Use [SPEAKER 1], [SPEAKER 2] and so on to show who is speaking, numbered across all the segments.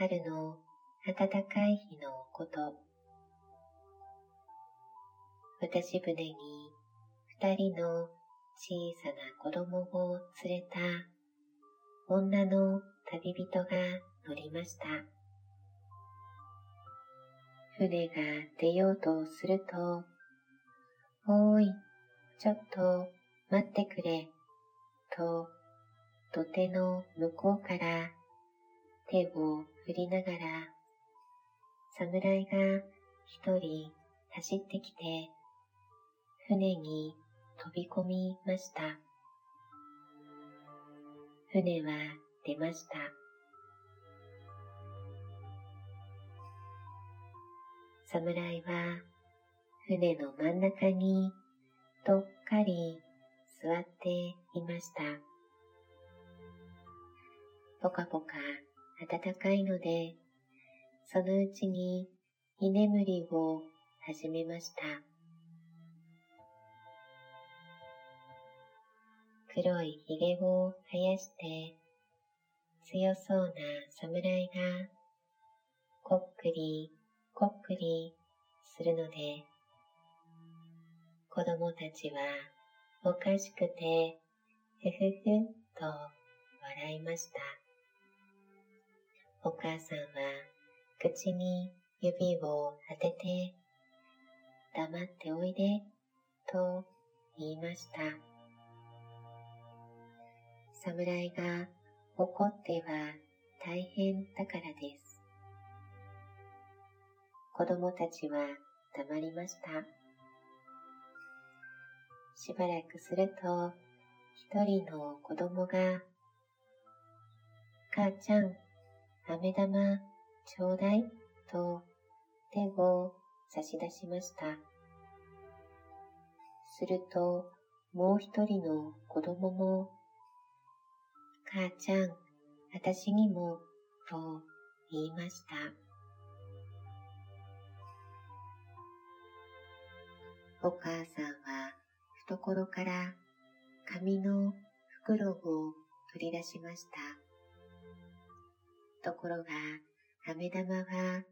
[SPEAKER 1] 春の暖かい日のこと。渡し船に二人の小さな子供を連れた女の旅人が乗りました。船が出ようとすると、おーい、ちょっと待ってくれ、と、土手の向こうから手を振りながら、侍が一人走ってきて、船に飛び込みました。船は出ました。侍は船の真ん中にどっかり座っていました。ぽかぽか暖かいので、そのうちに居眠りを始めました。黒い髭を生やして強そうな侍がこっくりこっくりするので子供たちはおかしくてふふふと笑いました。お母さんは口に指を当てて黙っておいでと言いました。侍が怒っては大変だからです。子供たちは黙りました。しばらくすると、一人の子供が、母ちゃん、飴玉ちょうだいと手を差し出しました。すると、もう一人の子供も母ちゃん、私にも、と言いました。お母さんは懐から紙の袋を取り出しました。ところが、飴玉は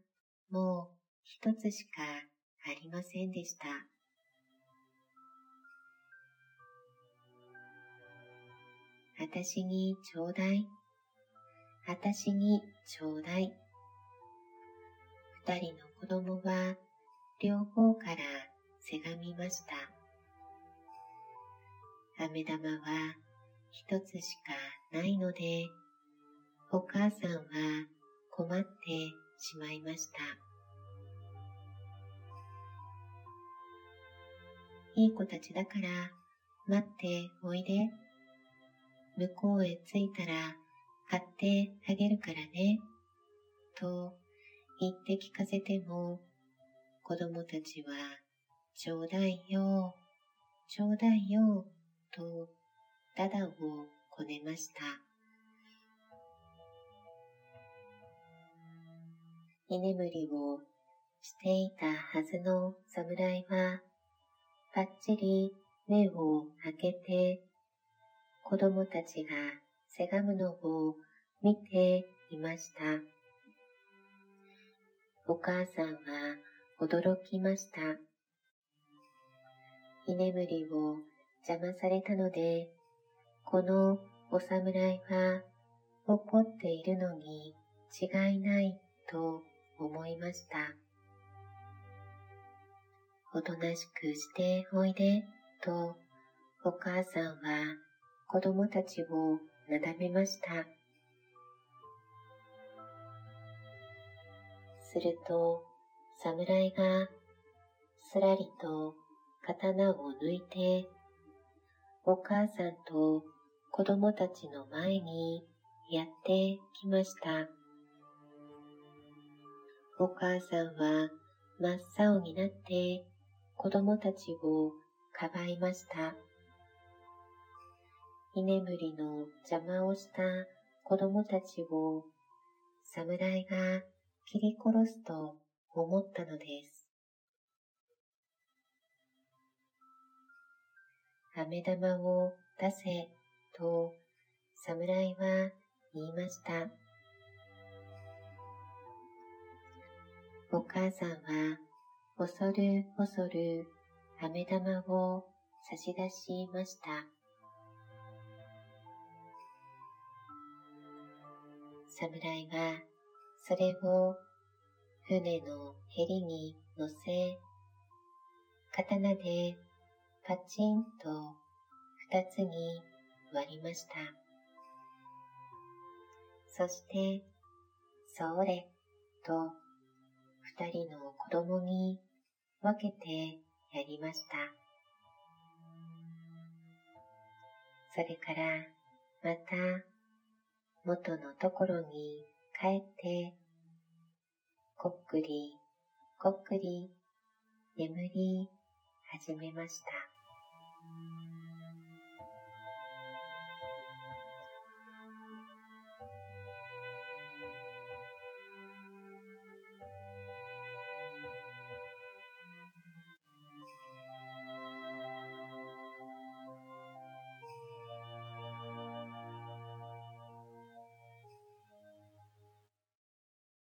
[SPEAKER 1] もう一つしかありませんでした。あたしにちょうだい。あたしにちょうだい。二人の子供は両方からせがみました。飴玉は一つしかないので、お母さんは困ってしまいました。いい子たちだから待っておいで。向こうへ着いたら買ってあげるからね、と言って聞かせても、子供たちは、ちょうだいよ、ちょうだいよ、と、ダダをこねました。居眠りをしていたはずの侍は、ぱっちり目を開けて子供たちがせがむのを見ていました。お母さんは驚きました。居眠りを邪魔されたので、このお侍は怒っているのに違いないと思いました。おとなしくしておいでとお母さんは子供たちをなだめました。すると、侍がすらりと刀を抜いて、お母さんと子供たちの前にやってきました。お母さんは真っ青になって子供たちをかばいました。居眠りの邪魔をした子供たちを侍が切り殺すと思ったのです。飴玉を出せと侍は言いました。お母さんは恐る恐る飴玉を差し出しました。侍はそれを船のヘリに乗せ、刀でパチンと二つに割りました。そして、それと二人の子供に分けてやりました。それからまた元のところに帰って、こっくりこっくり眠り始めました。